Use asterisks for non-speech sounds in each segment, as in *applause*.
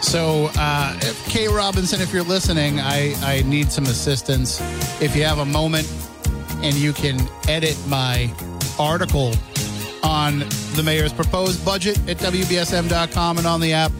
So, uh, Kay Robinson, if you're listening, I, I need some assistance. If you have a moment and you can edit my article on the mayor's proposed budget at WBSM.com and on the app,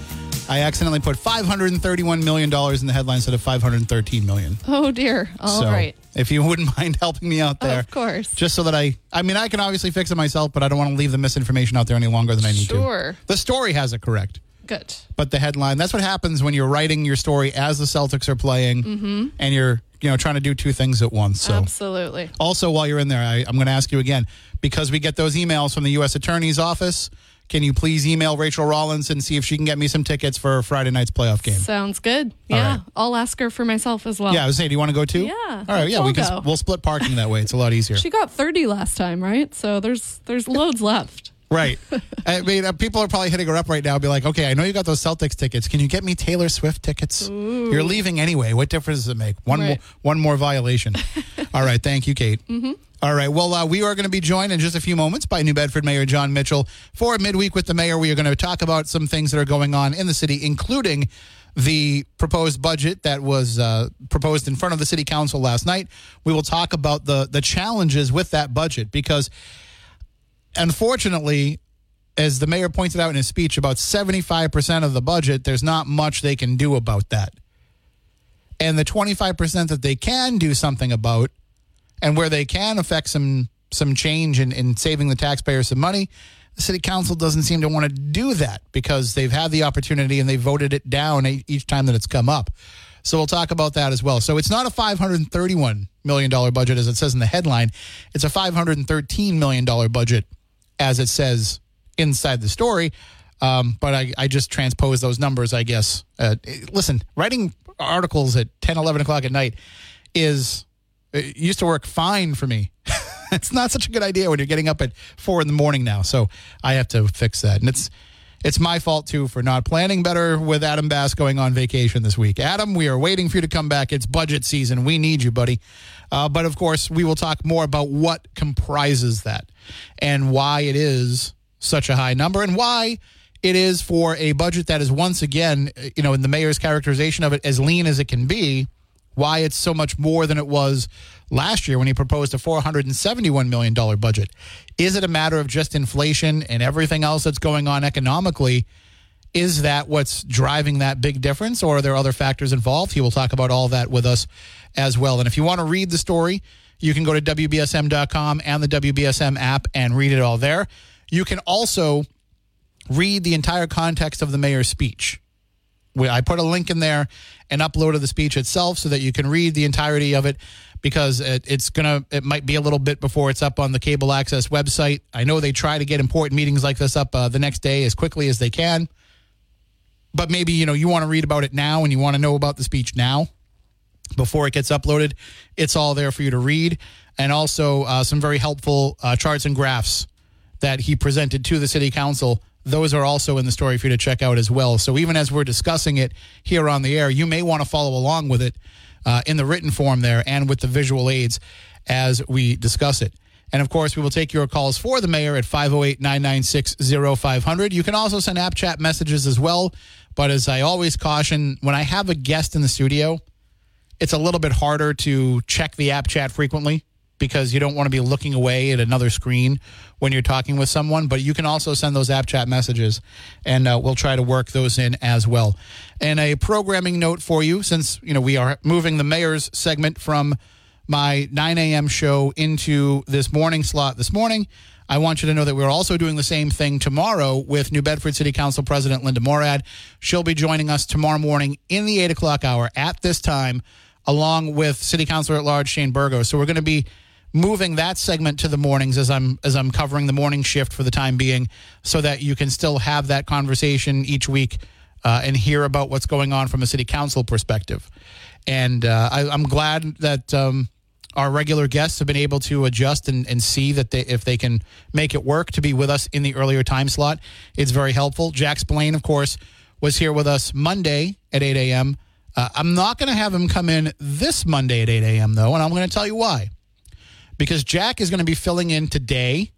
I accidentally put $531 million in the headline instead of 513 million. Oh dear. All right. so, if you wouldn't *laughs* mind helping me out there. Of course. Just so that I, I mean, I can obviously fix it myself, but I don't want to leave the misinformation out there any longer than I need to. Sure. The story has it correct Good. but the headline that's what happens when you're writing your story as the celtics are playing Mm-hmm. and you're you know trying to do two things at once so Absolutely. also while you're in there I, i'm going to ask you again because we get those emails from the u.s attorney's office can you please email rachel rollins and see if she can get me some tickets for friday night's playoff game Sounds good. Yeah. right. I'll ask her for myself as well. yeah i was saying do you want to go too Yeah, all right yeah we can go. we'll split parking that way it's a lot easier She got 30 last time, right? So there's there's loads left. Right. I mean, uh, people are probably hitting her up right now, and be like, okay, I know you got those Celtics tickets. Can you get me Taylor Swift tickets? You're leaving anyway. What difference does it make? One more, one more violation. *laughs* All right. Thank you, Kate. Mm-hmm. All right. Well, uh, we are going to be joined in just a few moments by New Bedford Mayor Jon Mitchell for midweek with the mayor. We are going to talk about some things that are going on in the city, including the proposed budget that was uh, proposed in front of the city council last night. We will talk about the the challenges with that budget because unfortunately, as the mayor pointed out in his speech, about 75% of the budget, there's not much they can do about that. And the 25% that they can do something about, and where they can affect some some change in, in saving the taxpayers some money, the city council doesn't seem to want to do that because they've had the opportunity and they voted it down each time that it's come up. So we'll talk about that as well. So it's not a $531 million budget as it says in the headline. It's a $513 million budget as it says inside the story. Um, but I, I just transpose those numbers, I guess. Uh, listen, writing articles at 10, 11 o'clock at night is it used to work fine for me. *laughs* it's not such a good idea when you're getting up at four in the morning now. So I have to fix that. And it's it's my fault too for not planning better with Adam Bass going on vacation this week. Adam, we are waiting for you to come back. It's budget season. We need you, buddy. Uh, but of course, we will talk more about what comprises that and why it is such a high number and why it is for a budget that is once again, you know, in the mayor's characterization of it, as lean as it can be why it's so much more than it was last year when he proposed a $471 million budget. Is it a matter of just inflation and everything else that's going on economically? Is that what's driving that big difference, or are there other factors involved? He will talk about all that with us as well. And if you want to read the story, you can go to WBSM.com and the WBSM app and read it all there. You can also read the entire context of the mayor's speech. I put a link in there and uploaded the speech itself so that you can read the entirety of it because it, it's gonna it might be a little bit before it's up on the cable access website. I know they try to get important meetings like this up uh, the next day as quickly as they can, but maybe you know you want to read about it now and you want to know about the speech now before it gets uploaded. It's all there for you to read, and also uh, some very helpful uh, charts and graphs that he presented to the city council. Those are also in the story for you to check out as well. So even as we're discussing it here on the air, you may want to follow along with it uh, in the written form there and with the visual aids as we discuss it. And of course, we will take your calls for the mayor at 508 996 0500. You can also send app chat messages as well. But as I always caution, when I have a guest in the studio, it's a little bit harder to check the app chat frequently because you don't want to be looking away at another screen when you're talking with someone. But you can also send those app chat messages, and uh, we'll try to work those in as well. And a programming note for you, since you know we are moving the mayor's segment from my 9 a.m. show into this morning slot this morning. I want you to know that we're also doing the same thing tomorrow with New Bedford City Council President Linda Morad. She'll be joining us tomorrow morning in the 8 o'clock hour at this time, along with City Councilor at Large Shane Burgos. So we're going to be moving that segment to the mornings as I'm as I'm covering the morning shift for the time being, so that you can still have that conversation each week uh, and hear about what's going on from a city council perspective. And uh, I, I'm glad that um, our regular guests have been able to adjust and, and see that they, if they can make it work to be with us in the earlier time slot, it's very helpful. Jack Spillane, of course, was here with us Monday at 8 a.m. Uh, I'm not going to have him come in this Monday at 8 a.m., though, and I'm going to tell you why. Because Jack is going to be filling in today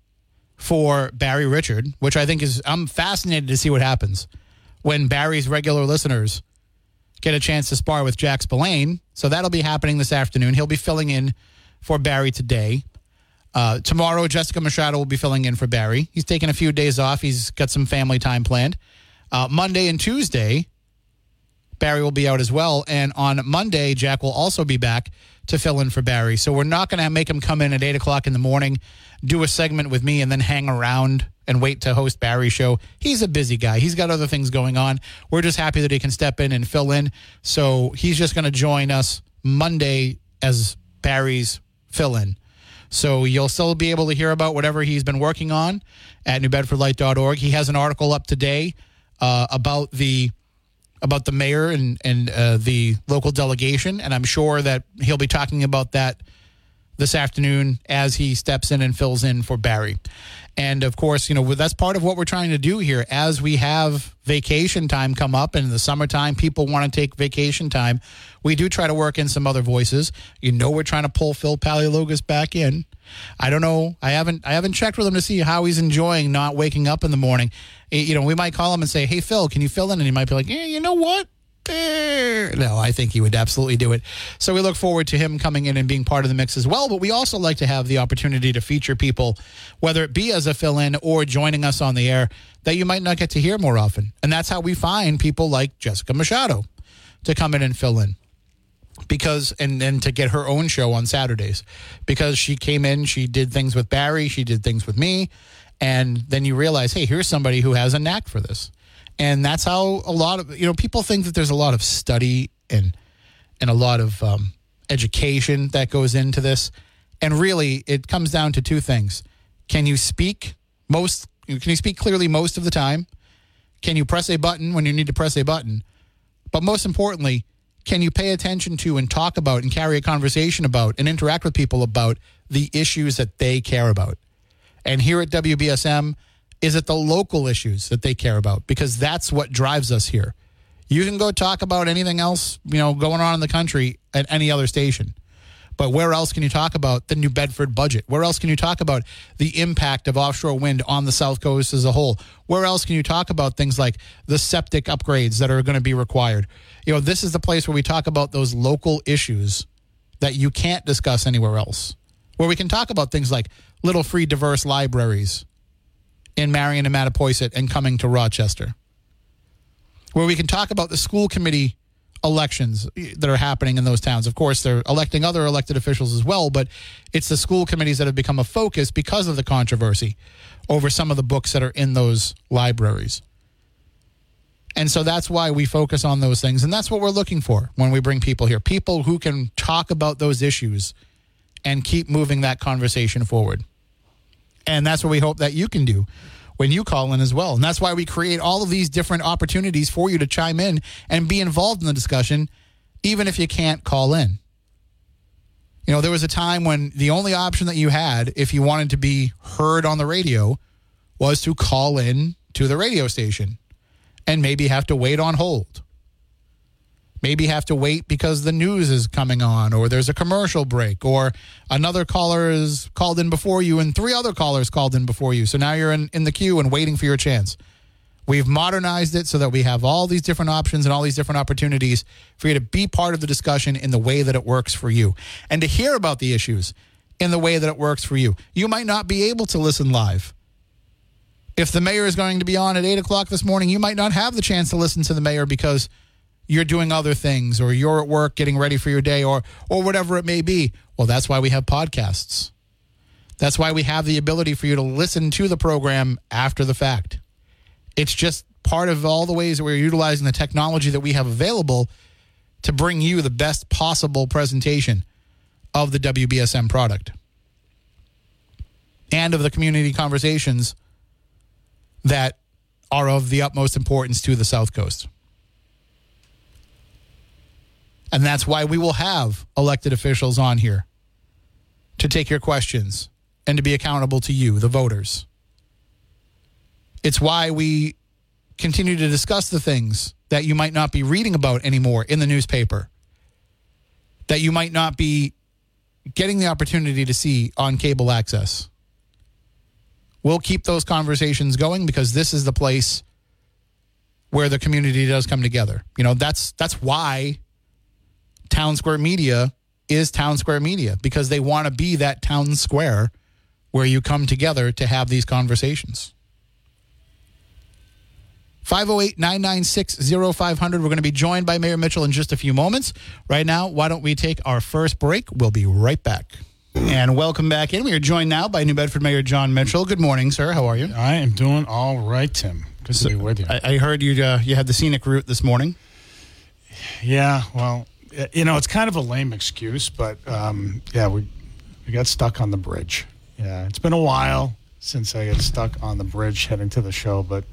for Barry Richard, which I think is, I'm fascinated to see what happens when Barry's regular listeners get a chance to spar with Jack Spillane. So that'll be happening this afternoon. He'll be filling in for Barry today. Uh, tomorrow, Jessica Machado will be filling in for Barry. He's taking a few days off. He's got some family time planned. Uh, Monday and Tuesday, Barry will be out as well. And on Monday, Jack will also be back to fill in for Barry. So we're not going to make him come in at 8 o'clock in the morning, do a segment with me, and then hang around and wait to host Barry's show. He's a busy guy. He's got other things going on. We're just happy that he can step in and fill in. So he's just going to join us Monday as Barry's fill in. So you'll still be able to hear about whatever he's been working on at newbedfordlight.org. He has an article up today uh, about the about the mayor and and uh, the local delegation, and I'm sure that he'll be talking about that this afternoon as he steps in and fills in for Barry. And of course, you know, that's part of what we're trying to do here. As we have vacation time come up and in the summertime, people want to take vacation time. We do try to work in some other voices. You know, we're trying to pull Phil Paleologos back in. I don't know. I haven't I haven't checked with him to see how he's enjoying not waking up in the morning. Eh, you know, we might call him and say, "Hey, Phil, can you fill in?" And he might be like, "Yeah, you know what? No, I think he would absolutely do it. So we look forward to him coming in and being part of the mix as well. But we also like to have the opportunity to feature people, whether it be as a fill in or joining us on the air, that you might not get to hear more often. And that's how we find people like Jessica Machado to come in and fill in. Because, and then to get her own show on Saturdays. Because she came in, she did things with Barry, she did things with me. And then you realize, hey, here's somebody who has a knack for this. And that's how a lot of you know people think that there's a lot of study and and a lot of um, education that goes into this. And really it comes down to two things. Can you speak most can you speak clearly most of the time? Can you press a button when you need to press a button? But most importantly can you pay attention to and talk about and carry a conversation about and interact with people about the issues that they care about and here at WBSM is it the local issues that they care about? Because that's what drives us here. You can go talk about anything else, you know, going on in the country at any other station. But where else can you talk about the New Bedford budget? Where else can you talk about the impact of offshore wind on the South Coast as a whole? Where else can you talk about things like the septic upgrades that are going to be required? You know, this is the place where we talk about those local issues that you can't discuss anywhere else. Where we can talk about things like little free diverse libraries, in Marion and Mattapoisett and coming to Rochester, where we can talk about the school committee elections that are happening in those towns. Of course, they're electing other elected officials as well, but it's the school committees that have become a focus because of the controversy over some of the books that are in those libraries. And so that's why we focus on those things. And that's what we're looking for when we bring people here people who can talk about those issues and keep moving that conversation forward. And that's what we hope that you can do when you call in as well. And that's why we create all of these different opportunities for you to chime in and be involved in the discussion, even if you can't call in. You know, there was a time when the only option that you had if you wanted to be heard on the radio was to call in to the radio station and maybe have to wait on hold maybe have to wait because the news is coming on or there's a commercial break or another caller is called in before you and three other callers called in before you. So now you're in, in the queue and waiting for your chance. We've modernized it so that we have all these different options and all these different opportunities for you to be part of the discussion in the way that it works for you and to hear about the issues in the way that it works for you. You might not be able to listen live. If the mayor is going to be on at 8 o'clock this morning, you might not have the chance to listen to the mayor because – you're doing other things or you're at work getting ready for your day or or whatever it may be. Well, that's why we have podcasts. That's why we have the ability for you to listen to the program after the fact. It's just part of all the ways that we're utilizing the technology that we have available to bring you the best possible presentation of the WBSM product and of the community conversations that are of the utmost importance to the South Coast. And that's why we will have elected officials on here to take your questions and to be accountable to you, the voters. It's why we continue to discuss the things that you might not be reading about anymore in the newspaper, that you might not be getting the opportunity to see on cable access. We'll keep those conversations going because this is the place where the community does come together. You know, that's that's why Townsquare Media is Townsquare Media because they want to be that town square where you come together to have these conversations. 508 996 0500. We're going to be joined by Mayor Mitchell in just a few moments. Right now, why don't we take our first break? We'll be right back. And welcome back in. We are joined now by New Bedford Mayor Jon Mitchell. Good morning, sir. How are you? I am doing all right, Tim. Good to be with you. I, I heard you uh, you had the scenic route this morning. yeah, well, you know, it's kind of a lame excuse, but um, yeah, we we got stuck on the bridge. Yeah, it's been a while since I got stuck on the bridge heading to the show, but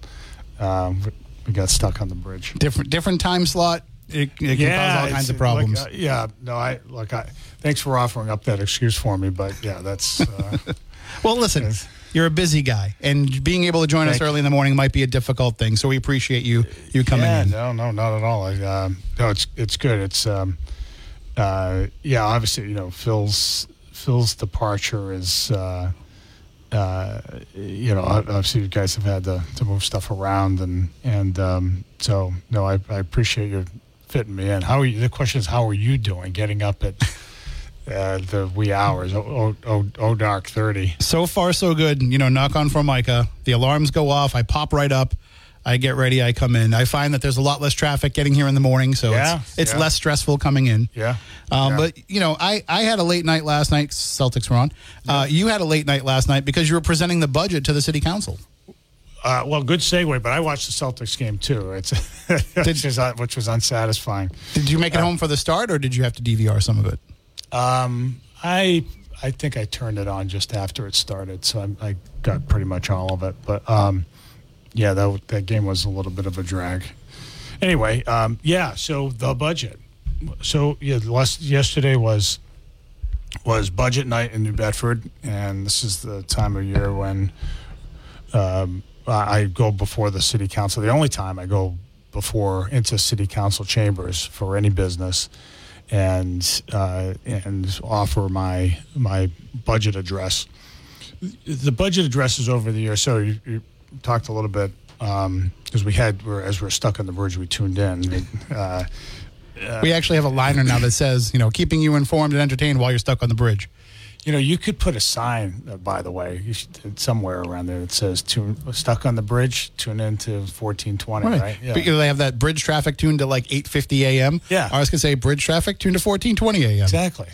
um, we got stuck on the bridge. Different different time slot. It, it can cause all kinds of like, problems. uh, yeah, no, I like I. Thanks for offering up that excuse for me, but yeah, that's uh, *laughs* well, listen, you're a busy guy, and being able to join us Thank you. early in the morning might be a difficult thing. So we appreciate you you coming yeah, in. No, no, not at all. I, um, no, it's it's good. It's um, uh, yeah, obviously, you know, Phil's Phil's departure is uh, uh, you know, ob- obviously, you guys have had to, to move stuff around, and and um, so no, I, I appreciate you fitting me in. How are you? The question is, how are you doing? Getting up at uh, the wee hours, oh, oh, oh, oh dark thirty. So far, so good. You know, knock on Formica. The alarms go off. I pop right up. I get ready. I come in. I find that there's a lot less traffic getting here in the morning, so Yeah, it's, it's yeah. less stressful coming in. Yeah, Um, yeah. But you know, I, I had a late night last night. Celtics were on. Uh, you had a late night last night because you were presenting the budget to the city council. Uh, well, good segue, but I watched the Celtics game too. It's *laughs* which, was, uh, which was unsatisfying. Did you make Uh, it home for the start, or did you have to DVR some of it? Um, I I think I turned it on just after it started, so I, I got pretty much all of it. But um, yeah, that that game was a little bit of a drag. Anyway, um, yeah. So the budget. So yeah, last, yesterday was was budget night in New Bedford, and this is the time of year when um, I I go before the city council. The only time I go before into city council chambers for any business, and uh, and offer my my budget address. The budget addresses over the year. So you, you talked a little bit because we had we're, as we're stuck on the bridge, we tuned in. Uh, we actually have a liner now that says, you know, keeping you informed and entertained while you're stuck on the bridge. You know, you could put a sign, uh, by the way, you should, somewhere around there that says "Tune stuck on the bridge, tune in to 1420, right? Yeah. Because they have that bridge traffic tuned to like 8:50 a.m. Yeah. I was gonna say bridge traffic tuned to 14:20 a.m. Exactly.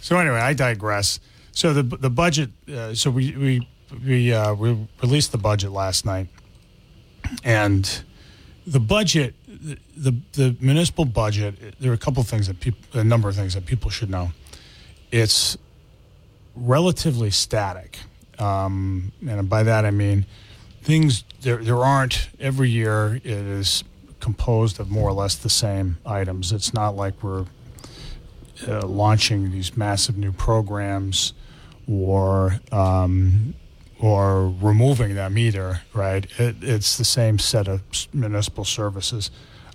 So anyway, I digress. So the the budget. Uh, so we we we uh, we released the budget last night, and the budget, the the, the municipal budget. There are a couple of things that people, a number of things that people should know. It's relatively static, um, and by that I mean things. There there aren't every year. It is composed of more or less the same items. It's not like we're uh, launching these massive new programs or um, or removing them either, right? It, it's the same set of municipal services.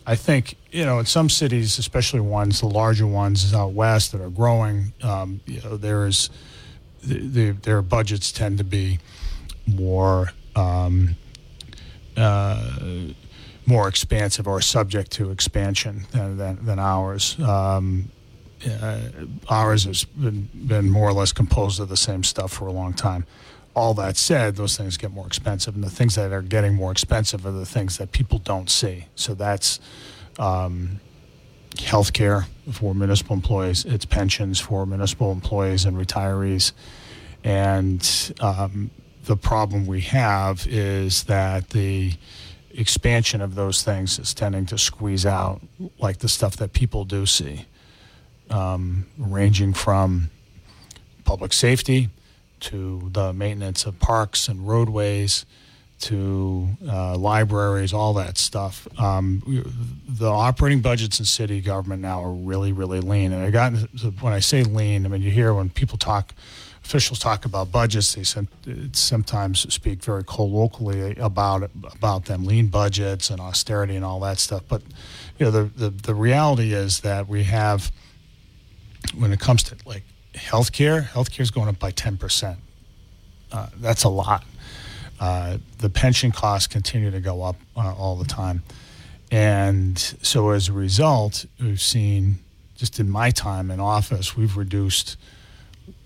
I think you know in some cities, especially ones the larger ones out west that are growing, um, you know there is the, the, their budgets tend to be more um, uh, more expansive or subject to expansion than, than, than ours. Um, uh, ours has been, been more or less composed of the same stuff for a long time. All that said, those things get more expensive, and the things that are getting more expensive are the things that people don't see. So that's um, health care for municipal employees, it's pensions for municipal employees and retirees. And um, the problem we have is that the expansion of those things is tending to squeeze out like the stuff that people do see um, ranging from public safety to the maintenance of parks and roadways to uh, libraries, all that stuff. Um, the operating budgets in city government now are really, really lean. And I got when I say lean, I mean you hear when people talk, officials talk about budgets, they sometimes speak very colloquially about about them lean budgets and austerity and all that stuff. But you know the the, the reality is that we have when it comes to like healthcare, healthcare is going up by ten percent. Uh, that's a lot. Uh, the pension costs continue to go up uh, all the time, and so as a result, we've seen just in my time in office, we've reduced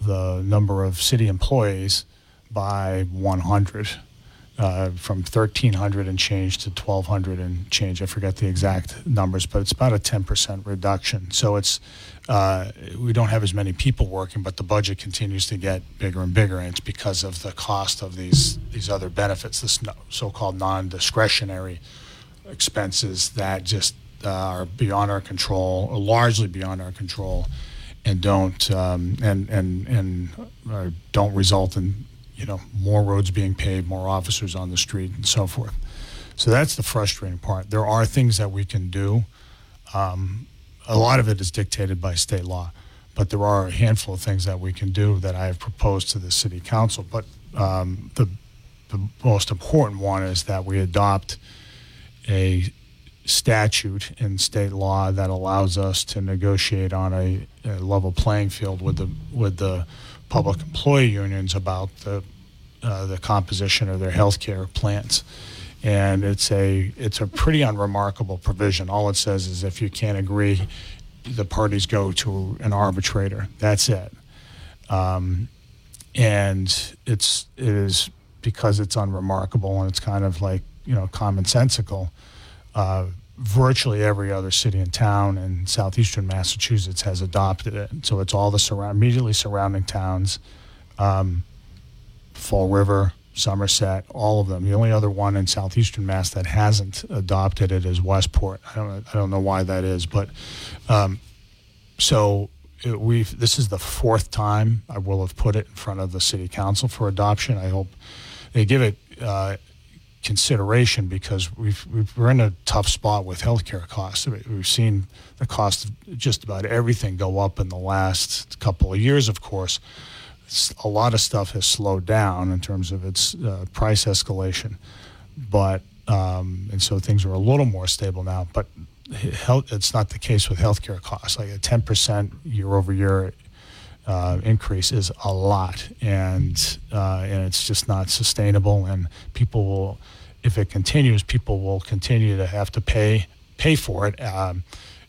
the number of city employees by 100 uh, from 1,300 and change to 1,200 and change. I forget the exact numbers, but it's about a 10% reduction. So it's uh, we don't have as many people working, but the budget continues to get bigger and bigger, and it's because of the cost of these these other benefits, this so-called non-discretionary expenses that just uh, are beyond our control, or largely beyond our control, and don't um, and and and uh, don't result in you know more roads being paved, more officers on the street, and so forth. So that's the frustrating part. There are things that we can do. Um, a lot of it is dictated by state law, but there are a handful of things that we can do that I have proposed to the city council. But um, the the most important one is that we adopt a statute in state law that allows us to negotiate on a, a level playing field with the with the public employee unions about the uh, the composition of their health care plans. And it's a it's a pretty unremarkable provision. All it says is if you can't agree, the parties go to an arbitrator. That's it. Um, and it's it is because it's unremarkable and it's kind of like you know commonsensical. Uh, virtually every other city and town in southeastern Massachusetts has adopted it. So it's all the immediately surrounding towns, um, Fall River, Somerset, all of them. The only other one in southeastern Mass that hasn't adopted it is Westport. I don't I don't know why that is, but um, so it, we've this is the fourth time I will have put it in front of the city council for adoption. I hope they give it uh, consideration because we've, we've we're in a tough spot with healthcare costs. We've seen the cost of just about everything go up in the last couple of years. Of course, a lot of stuff has slowed down in terms of its uh, price escalation, but um, and so things are a little more stable now. But health, it's not the case with healthcare costs. Like a ten percent year over year uh, increase is a lot, and uh, and it's just not sustainable. And people will, if it continues, people will continue to have to pay pay for it um,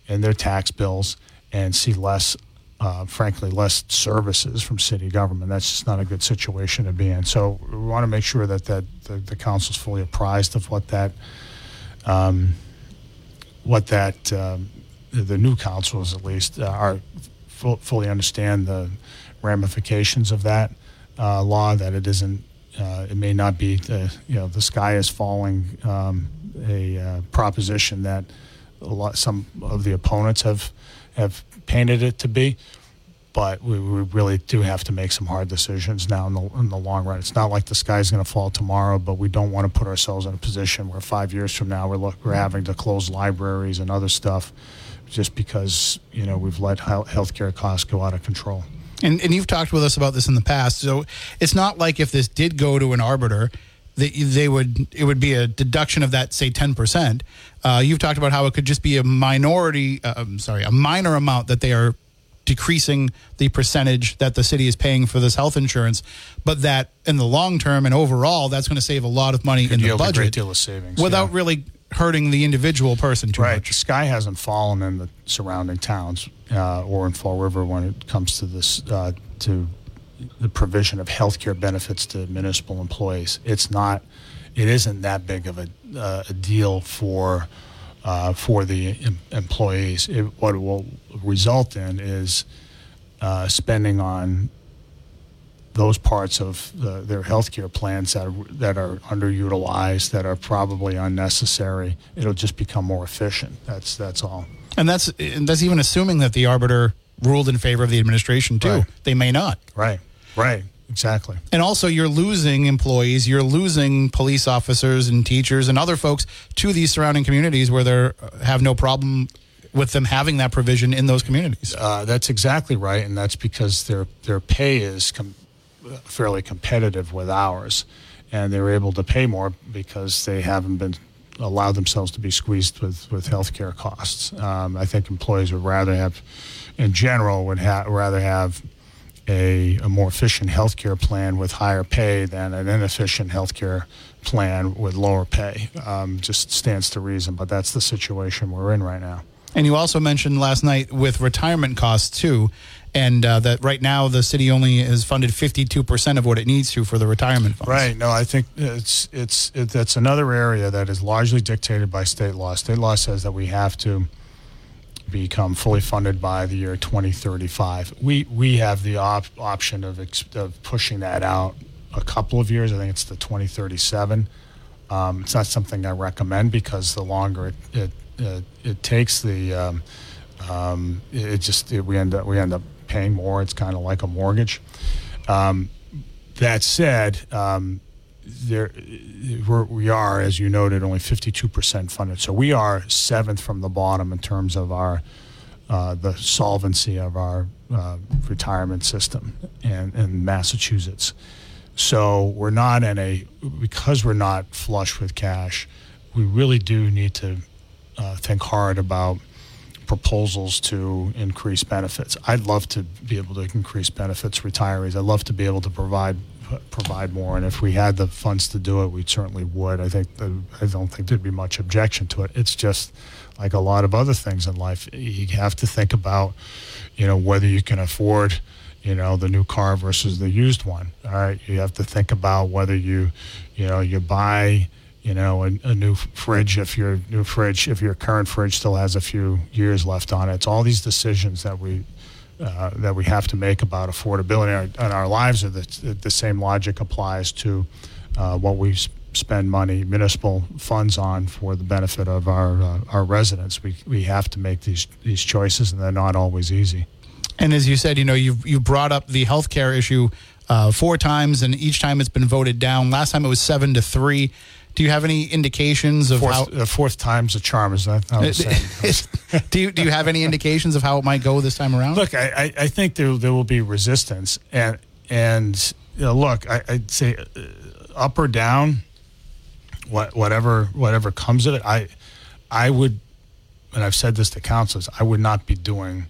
in their tax bills and see less, uh, frankly, less services from city government. That's just not a good situation to be in. So we want to make sure that that the, the council's fully apprised of what that. Um, what that um, the new councils at least uh, are fu- fully understand the ramifications of that uh, law. That it isn't, uh, it may not be the you know the sky is falling um, a uh, proposition that a lot some of the opponents have have painted it to be. But we, we really do have to make some hard decisions now in the, in the long run. It's not like the sky's going to fall tomorrow, but we don't want to put ourselves in a position where five years from now we're, look, we're having to close libraries and other stuff just because you know we've let healthcare costs go out of control. And, and you've talked with us about this in the past. So it's not like if this did go to an arbiter, that they would it would be a deduction of that say ten percent. Uh, you've talked about how it could just be a minority, uh, I'm sorry, a minor amount that they are decreasing the percentage that the city is paying for this health insurance, but that in the long term and overall, that's going to save a lot of money in the yield a budget great deal of savings without yeah. really hurting the individual person too Right. much. The sky hasn't fallen in the surrounding towns uh, or in Fall River when it comes to this uh, to the provision of health care benefits to municipal employees. It's not. It isn't that big of a, uh, a deal for uh, for the em- employees. It, what it will result in is uh, spending on those parts of the, their healthcare plans that are, that are underutilized, that are probably unnecessary. It'll just become more efficient. That's that's all. And that's and that's even assuming that the arbiter ruled in favor of the administration too. Right. They may not. Right. Right. exactly. And also, you're losing employees, you're losing police officers and teachers and other folks to these surrounding communities where they have no problem with them having that provision in those communities. Uh, that's exactly right, and that's because their their pay is com- fairly competitive with ours, and they're able to pay more because they haven't been allowed themselves to be squeezed with with healthcare costs. Um, I think employees would rather have, in general, would ha- rather have a, a more efficient healthcare plan with higher pay than an inefficient healthcare plan with lower pay. Um, just stands to reason, but that's the situation we're in right now. And you also mentioned last night with retirement costs too, and uh, that right now the city only has funded 52% of what it needs to for the retirement funds. Right. No, I think it's it's it, that's another area that is largely dictated by state law. State law says that we have to become fully funded by the year 2035. We we have the op- option of ex- of pushing that out a couple of years. I think it's the 2037. Um, it's not something I recommend because the longer it it, it, it takes, the um, um, it just it, we end up we end up paying more. It's kind of like a mortgage. Um, that said, um, there we're, we are, as you noted, only 52% funded. So we are seventh from the bottom in terms of our uh, the solvency of our uh, retirement system in, in Massachusetts. So we're not in a because we're not flush with cash. We really do need to uh, think hard about proposals to increase benefits. I'd love to be able to increase benefits retirees. I'd love to be able to provide provide more, and if we had the funds to do it, we certainly would. I think the, I don't think there'd be much objection to it. It's just like a lot of other things in life, you have to think about, you know, whether you can afford, you know, the new car versus the used one. All right, you have to think about whether you, you know, you buy you know, a, a, new fridge if your new fridge if your current fridge still has a few years left on it. It's all these decisions that we uh, that we have to make about affordability, and our lives are the, the same logic applies to uh, what we spend money, municipal funds on for the benefit of our uh, our residents. We we have to make these these choices, and they're not always easy. And as you said, you know, you you brought up the healthcare issue uh, four times, and each time it's been voted down. Last time it was seven to three. Do you have any indications of fourth, how the fourth time's a charm? Is that how *laughs* do you do you have any indications of how it might go this time around? Look, I, I, think there there will be resistance, and and you know, look, I, would say uh, up or down, what whatever whatever comes of it, I I would, and I've said this to councils, I would not be doing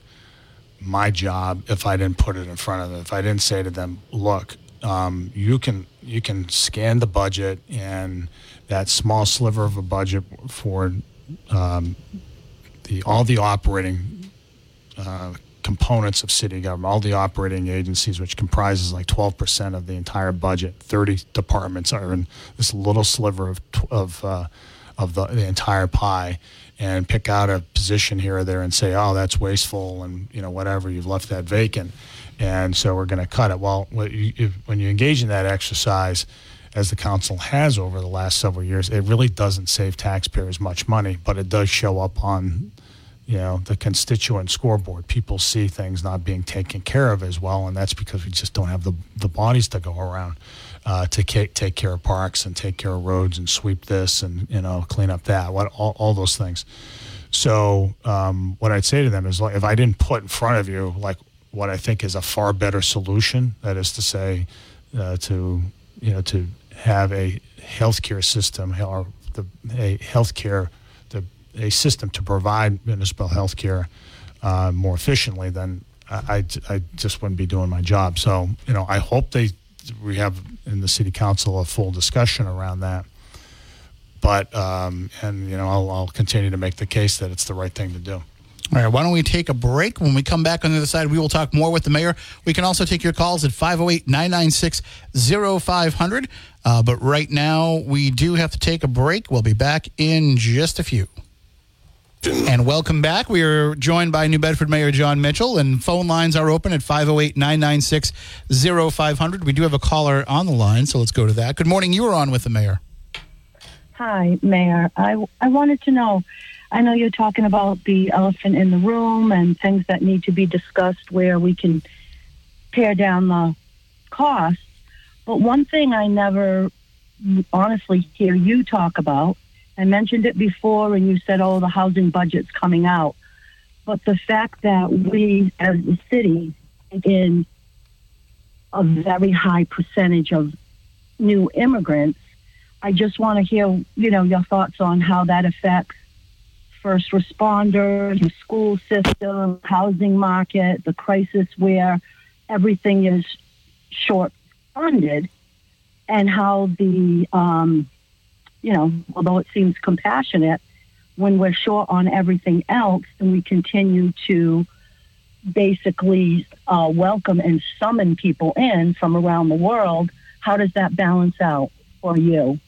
my job if I didn't put it in front of them. If I didn't say to them, look, um, you can you can scan the budget and that small sliver of a budget for um, the all the operating uh, components of city government, all the operating agencies, which comprises like 12% of the entire budget. 30 departments are in this little sliver of of uh, of the, the entire pie, and pick out a position here or there and say, oh, that's wasteful, and you know whatever, you've left that vacant, and so we're going to cut it. Well, when you engage in that exercise as the council has over the last several years, it really doesn't save taxpayers much money, but it does show up on you know the constituent scoreboard. People see things not being taken care of as well, and that's because we just don't have the the bodies to go around uh, to take, take care of parks and take care of roads and sweep this and you know clean up that. What all, all those things. So um, what I'd say to them is, like, if I didn't put in front of you like what I think is a far better solution, that is to say, uh, to you know to have a healthcare system or the, a healthcare the, a system to provide municipal healthcare uh, more efficiently, then I, I, I just wouldn't be doing my job. So you know, I hope they we have in the city council a full discussion around that. But um, and you know, I'll, I'll continue to make the case that it's the right thing to do. All right, why don't we take a break? When we come back on the other side, we will talk more with the mayor. We can also take your calls at 508 996 0500. Uh, but right now, we do have to take a break. We'll be back in just a few. And welcome back. We are joined by New Bedford Mayor Jon Mitchell, and phone lines are open at 508 996 0500. We do have a caller on the line, so let's go to that. Good morning. You are on with the mayor. Hi, Mayor. I, I wanted to know I know you're talking about the elephant in the room and things that need to be discussed where we can pare down the costs. But one thing I never honestly hear you talk about, I mentioned it before, and you said, oh, the housing budget's coming out. But the fact that we, as a city, in a very high percentage of new immigrants, I just want to hear, you know, your thoughts on how that affects first responders, the school system, housing market, the crisis where everything is short funded, and how the, um, you know, although it seems compassionate, when we're short on everything else and we continue to basically uh, welcome and summon people in from around the world, how does that balance out for you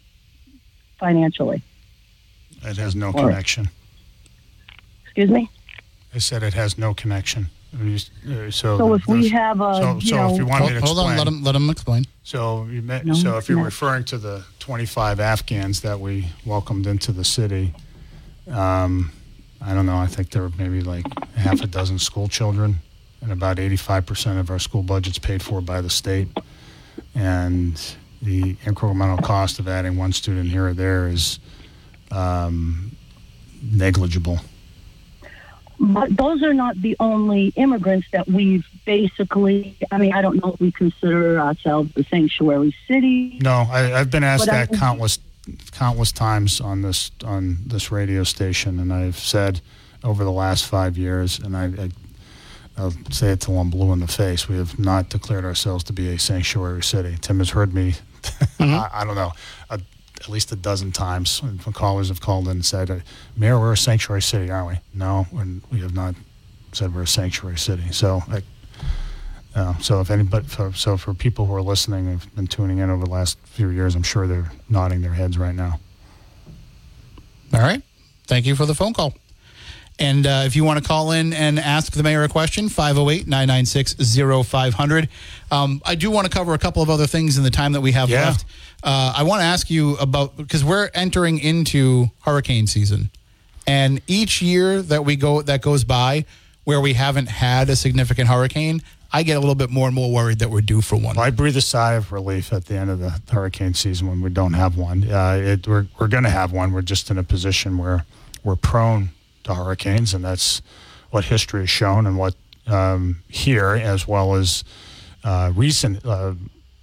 financially? It has no Or- connection. Excuse me? I said it has no connection. I mean, uh, So, So if we have a, so, you so know, if you want Hold, me to hold on, let him let him explain. So you met, No, so if you're no. referring to the 25 Afghans that we welcomed into the city, um, I don't know. I think there were maybe like half a dozen school children, and about 85% of our school budget's paid for by the state. And the incremental cost of adding one student here or there is um, negligible. But those are not the only immigrants that we've basically. I mean, I don't know if we consider ourselves a sanctuary city. No, I, I've been asked But I- that countless, countless times on this on this radio station, and I've said over the last five years, and I, I I'll say it till I'm blue in the face. We have not declared ourselves to be a sanctuary city. Tim has heard me. *laughs* Mm-hmm. I, I don't know. A, at least a dozen times callers have called in and said, "Mayor, we're a sanctuary city, aren't we?" No, and we have not said we're a sanctuary city. So, I, uh, so if anybody, so for people who are listening, have been tuning in over the last few years, I'm sure they're nodding their heads right now. All right. Thank you for the phone call. And uh, if you want to call in and ask the mayor a question, 508 996 0500. Um, I do want to cover a couple of other things in the time that we have Yeah. left. Uh, I want to ask you about because we're entering into hurricane season. And each year that we go that goes by where we haven't had a significant hurricane, I get a little bit more and more worried that we're due for one. Well, I breathe a sigh of relief at the end of the hurricane season when we don't have one. Uh, it, we're we're going to have one. We're just in a position where we're prone to hurricanes, and that's what history has shown, and what um, here as well as uh, recent uh,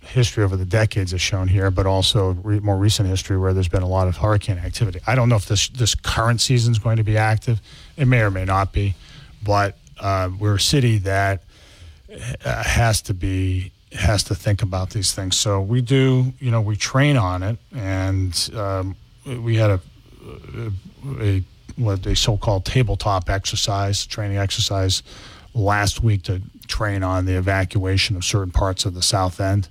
history over the decades has shown here, but also re- more recent history where there's been a lot of hurricane activity. I don't know if this this current season is going to be active. It may or may not be, but uh, we're a city that uh, has to be has to think about these things. So we do, you know, we train on it, and um, we had a, a what a so-called tabletop exercise, training exercise, last week to train on the evacuation of certain parts of the south end,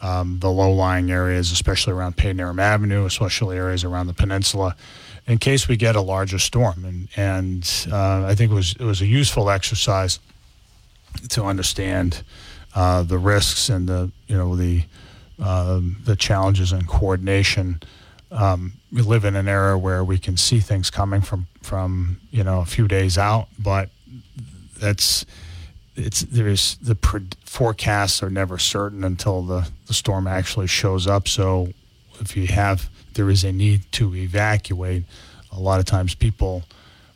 um, the low-lying areas, especially around Padanaram Avenue, especially areas around the peninsula, in case we get a larger storm. And and uh, I think it was it was a useful exercise to understand uh, the risks and the you know the um, the challenges and coordination. Um, we live in an era where we can see things coming from from you know a few days out, but that's it's there's the pre- forecasts are never certain until the the storm actually shows up. So if you have there is a need to evacuate, a lot of times people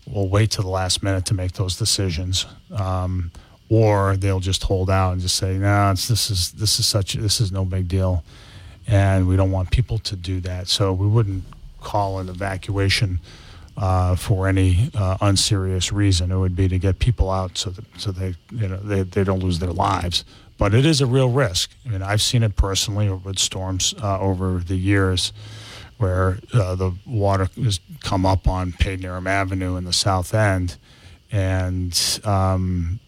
will wait to the last minute to make those decisions. Um, or they'll just hold out and just say, "No, it's, this is this is such this is no big deal," and we don't want people to do that. So we wouldn't call an evacuation uh, for any uh, unserious reason. It would be to get people out so that so they you know they, they don't lose their lives. But it is a real risk. I mean, I've seen it personally with storms uh, over the years where uh, the water has come up on Padanaram Avenue in the south end, and um,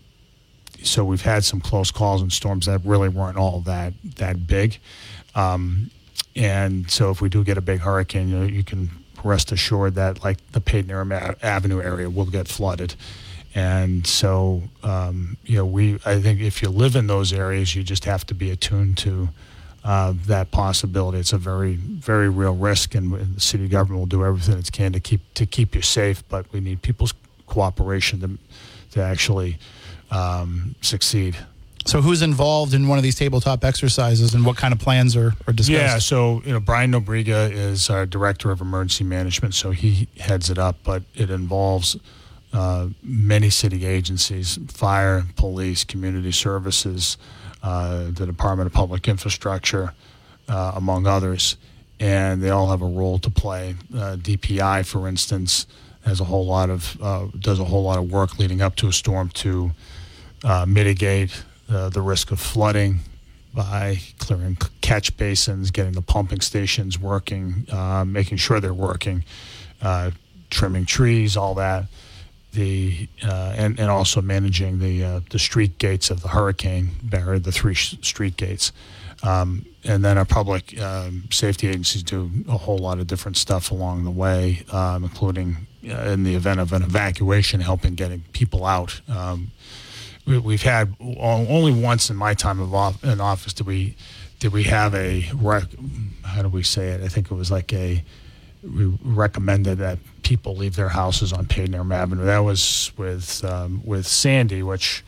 so we've had some close calls and storms that really weren't all that that big. Um, and so if we do get a big hurricane, you, know, you can rest assured that like the A- Avenue area will get flooded. And so, um, you know, we I think if you live in those areas, you just have to be attuned to uh, that possibility. It's a very, very real risk, and the city government will do everything it can to keep to keep you safe. But we need people's cooperation to to actually um, succeed. So who's involved in one of these tabletop exercises and what kind of plans are, are discussed? Yeah, so you know Brian Nobrega is our director of emergency management, so he heads it up, but it involves uh, many city agencies, fire, police, community services, uh, the Department of Public Infrastructure, uh, among others, and they all have a role to play. Uh, DPI, for instance, has a whole lot of uh, does a whole lot of work leading up to a storm to uh, mitigate uh, the risk of flooding by clearing catch basins, getting the pumping stations working, uh, making sure they're working, uh, trimming trees, all that. The uh, and and also managing the uh, the street gates of the hurricane barrier, the three sh- street gates. Um, and then our public um, safety agencies do a whole lot of different stuff along the way, um, including uh, in the event of an evacuation, helping getting people out. We, we've had only once in my time of in office did we did we have a how do we say it? I think it was like a we recommended that people leave their houses on Padanaram Avenue. That was with um, with Sandy, which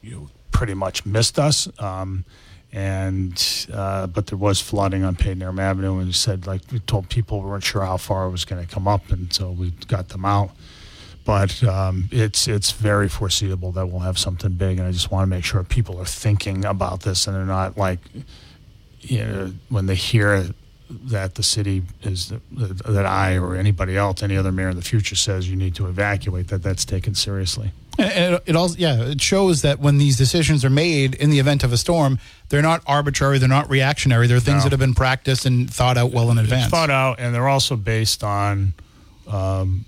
you pretty much missed us. Um, and uh, but there was flooding on Padanaram Avenue, and we said like we told people we weren't sure how far it was going to come up, and so we got them out. But um, it's it's very foreseeable that we'll have something big, and I just want to make sure people are thinking about this and they're not like, you know, when they hear that the city is that I or anybody else, any other mayor in the future says you need to evacuate, that that's taken seriously. And it, it also, yeah, it shows that when these decisions are made in the event of a storm, they're not arbitrary, they're not reactionary. They're things No. that have been practiced and thought out well in advance. It's thought out, and they're also based on um,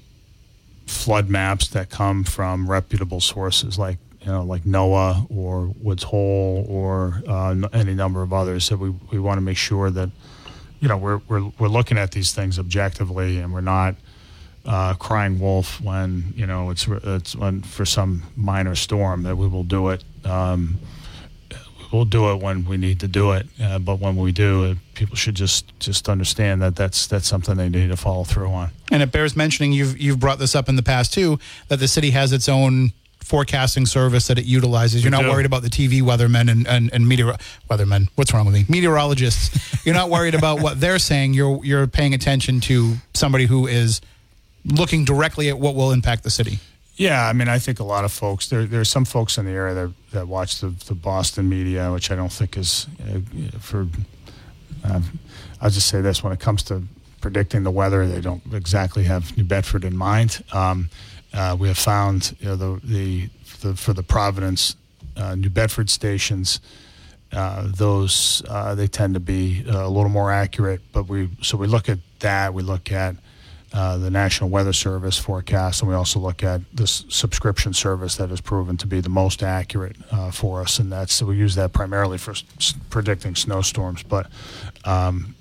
flood maps that come from reputable sources, like you know, like NOAA or Woods Hole or uh, any number of others. So we we want to make sure that you know we're we're we're looking at these things objectively, and we're not. Uh, crying wolf when you know it's it's when for some minor storm that we will do it um, we'll do it when we need to do it. Uh, but when we do, uh, people should just just understand that that's that's something they need to follow through on. And it bears mentioning you've you've brought this up in the past too that the city has its own forecasting service that it utilizes. You're We not do. worried about the TV weathermen and and, and meteor weathermen. What's wrong with me? Meteorologists. *laughs* You're not worried about what they're saying. You're you're paying attention to somebody who is looking directly at what will impact the city. Yeah, I mean, I think a lot of folks there. are some folks in the area that that watch the, the Boston media, which I don't think is uh, for. Um, I'll just say this: when it comes to predicting the weather, they don't exactly have New Bedford in mind. Um, uh, we have found you know, the, the the for the Providence, uh, New Bedford stations. Uh, those uh, they tend to be uh, a little more accurate, but we so we look at that. We look at uh, the National Weather Service forecast, and we also look at this subscription service that has proven to be the most accurate uh, for us, and that's we use that primarily for s- predicting snowstorms. But um,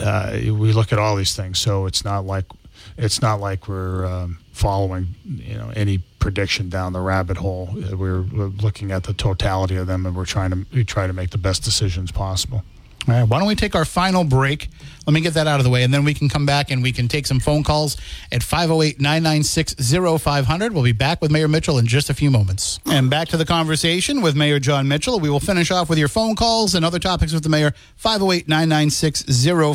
uh, we look at all these things, so it's not like it's not like we're um, following you know any prediction down the rabbit hole. We're, we're looking at the totality of them, and we're trying to we try to make the best decisions possible. All right, why don't we take our final break? Let me get that out of the way, and then we can come back and we can take some phone calls at 508 996 0500. We'll be back with Mayor Mitchell in just a few moments. And back to the conversation with Mayor Jon Mitchell. We will finish off with your phone calls and other topics with the mayor. 508 996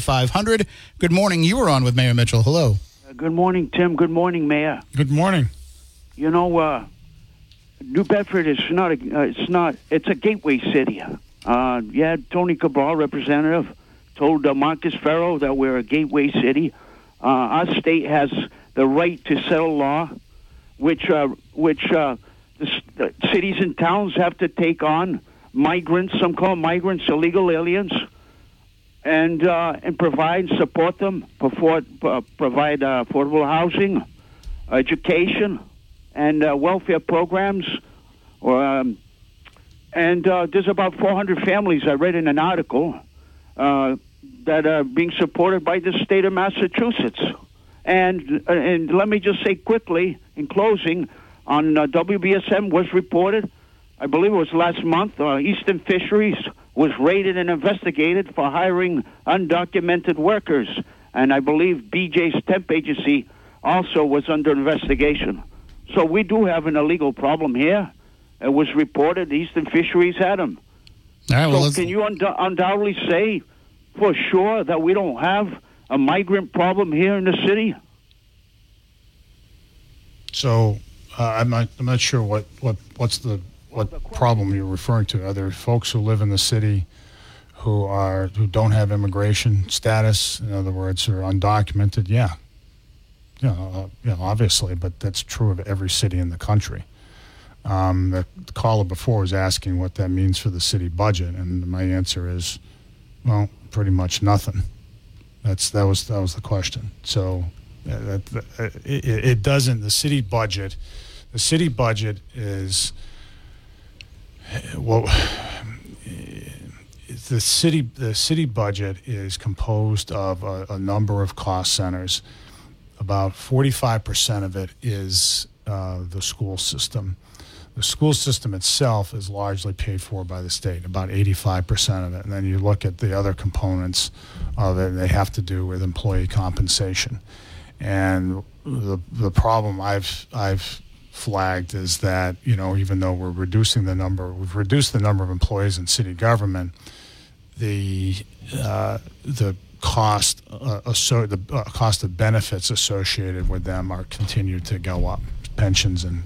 0500. Good morning. You were on with Mayor Mitchell. Hello. Uh, Good morning, Tim. Good morning, Mayor. Good morning. You know, uh, New Bedford is not a, uh, it's not, it's a gateway city. Uh, yeah, Tony Cabral, representative, told uh, Marcus Farrow that we're a gateway city. Uh, our state has the right to settle law, which, uh, which uh, the, the cities and towns have to take on migrants, some call migrants illegal aliens, and uh, and provide support them, provide, provide affordable housing, education, and welfare programs. Or, um, and uh, there's about 400 families I read in an article uh, that are being supported by the state of Massachusetts. And uh, and let me just say quickly in closing, on uh, WBSM was reported, I believe it was last month, uh, Eastern Fisheries was raided and investigated for hiring undocumented workers, and I believe BJ's temp agency also was under investigation. So we do have an illegal problem here. It was reported Eastern Fisheries had them. All right. Well, So let's, can you und- undoubtedly say for sure that we don't have a migrant problem here in the city? So uh, I'm not I'm not sure what, what what's the what problem you're referring to. Are there folks who live in the city who are who don't have immigration status? In other words, are undocumented? Yeah, yeah, uh, yeah, obviously, but that's true of every city in the country. Um, the caller before was asking what that means for the city budget, and my answer is, well, pretty much nothing. That's that was that was the question. So uh, that, uh, it, it doesn't. The city budget, the city budget is well. The city the city budget is composed of a, a number of cost centers. About forty five percent of it is uh, the school system. The school system itself is largely paid for by the state, about 85% of it. And then you look at the other components of it, they have to do with employee compensation. And the, the problem I've, I've flagged is that, you know, even though we're reducing the number, we've reduced the number of employees in city government, the, uh, the cost, uh, the uh, cost of benefits associated with them are continued to go up, pensions and,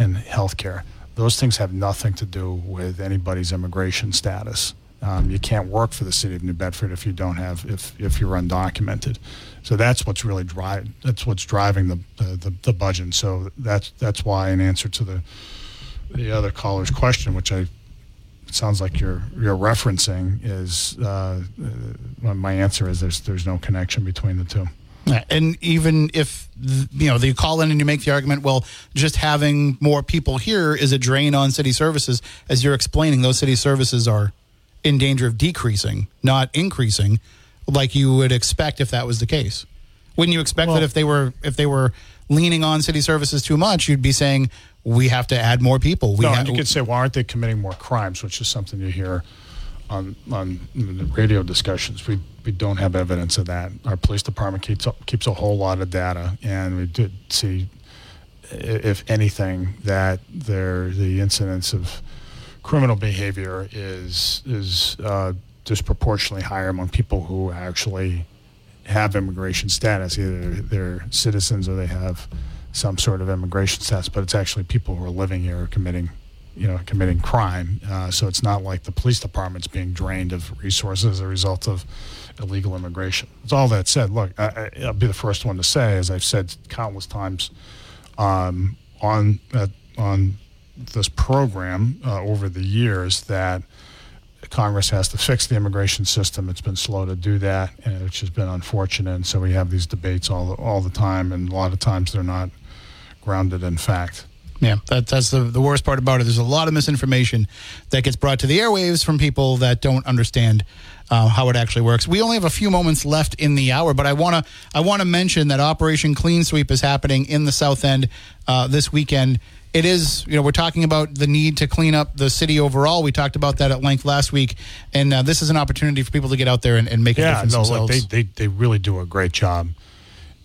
and healthcare. Those things have nothing to do with anybody's immigration status. Um, you can't work for the city of New Bedford if you don't have if if you're undocumented. So that's what's really driving that's what's driving the, the, the, the budget. So that's that's why, in answer to the the other caller's question, which I it sounds like you're you're referencing, is uh, uh, my answer is there's there's no connection between the two. And even if you know they call in and you make the argument, well, just having more people here is a drain on city services. As you're explaining, those city services are in danger of decreasing, not increasing, like you would expect if that was the case. Wouldn't you expect Well- that if they were if they were leaning on city services too much, you'd be saying we have to add more people. We no, ha- you could say, why aren't they committing more crimes? Which is something you hear on on radio discussions. We we don't have evidence of that. Our police department keeps keeps a whole lot of data, and we did see, if anything, that there the incidence of criminal behavior is is uh, disproportionately higher among people who actually have immigration status. Either they're citizens or they have some sort of immigration status, but it's actually people who are living here committing, you know, committing crime. Uh, so it's not like the police department's being drained of resources as a result of illegal immigration. With all that said, look, I, I- I'll be the first one to say, as I've said countless times um, on uh, on this program uh, over the years, that Congress has to fix the immigration system. It's been slow to do that, and which has been unfortunate. And so we have these debates all all the time, and a lot of times they're not grounded in fact. Yeah, that, that's the, the worst part about it. There's a lot of misinformation that gets brought to the airwaves from people that don't understand uh, how it actually works. We only have a few moments left in the hour, but I want to I want to mention that Operation Clean Sweep is happening in the South End uh, this weekend. It is, you know, we're talking about the need to clean up the city overall. We talked about that at length last week, and uh, this is an opportunity for people to get out there and, and make a Yeah, difference no, look, themselves. they, they they really do a great job,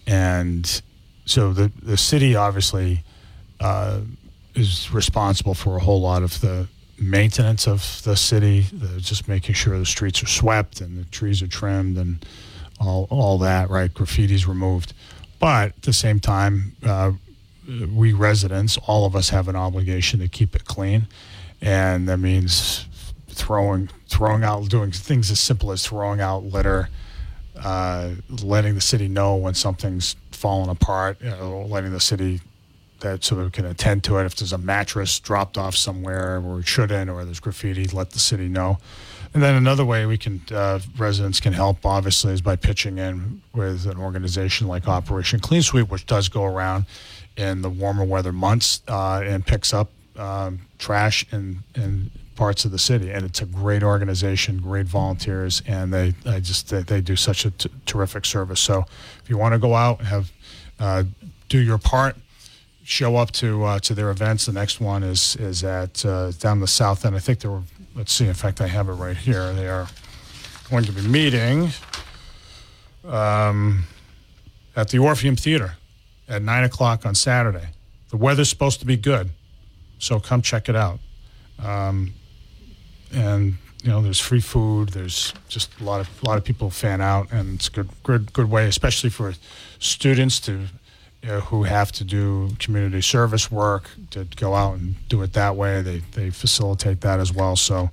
and so the the city obviously uh, is responsible for a whole lot of the maintenance of the city, the, just making sure the streets are swept and the trees are trimmed and all all that, right? Graffiti's removed, but at the same time, uh, we residents, all of us have an obligation to keep it clean, and that means throwing throwing out doing things as simple as throwing out litter, uh, letting the city know when something's falling apart, you know, letting the city that so we can attend to it. If there's a mattress dropped off somewhere where it shouldn't, or there's graffiti, let the city know. And then another way we can uh, residents can help obviously is by pitching in with an organization like Operation Clean Sweep, which does go around in the warmer weather months uh, and picks up um, trash in in parts of the city. And it's a great organization, great volunteers, and they I just they, they do such a t- terrific service. So if you want to go out and have uh, do your part show up to uh, to their events. The next one is is at uh, down the south end. I think they were. Let's see. In fact, I have it right here. They are going to be meeting um, at the Orpheum Theater at nine o'clock on Saturday. The weather's supposed to be good, so come check it out. um, and you know there's free food. There's just a lot of a lot of people fan out, and it's a good good good way, especially for students to you know, who have to do community service work to go out and do it that way. They they facilitate that as well. So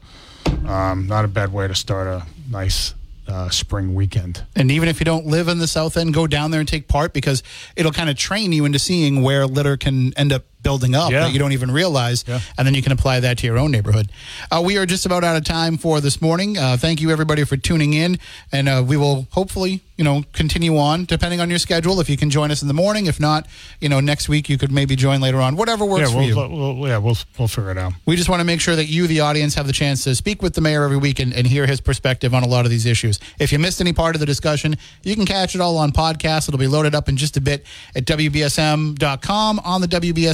um, not a bad way to start a nice uh, spring weekend. And even if you don't live in the South End, go down there and take part because it'll kind of train you into seeing where litter can end up building up Yeah. that you don't even realize. Yeah. And then you can apply that to your own neighborhood. Uh, we are just about out of time for this morning. Uh, thank you, everybody, for tuning in. And uh, we will hopefully, you know, continue on depending on your schedule. If you can join us in the morning. If not, you know, next week you could maybe join later on. Whatever works yeah, for you. we'll, we'll, yeah, we'll we'll figure it out. We just want to make sure that you, the audience, have the chance to speak with the mayor every week and, and hear his perspective on a lot of these issues. If you missed any part of the discussion, you can catch it all on podcast. It'll be loaded up in just a bit at WBSM.com on the WBS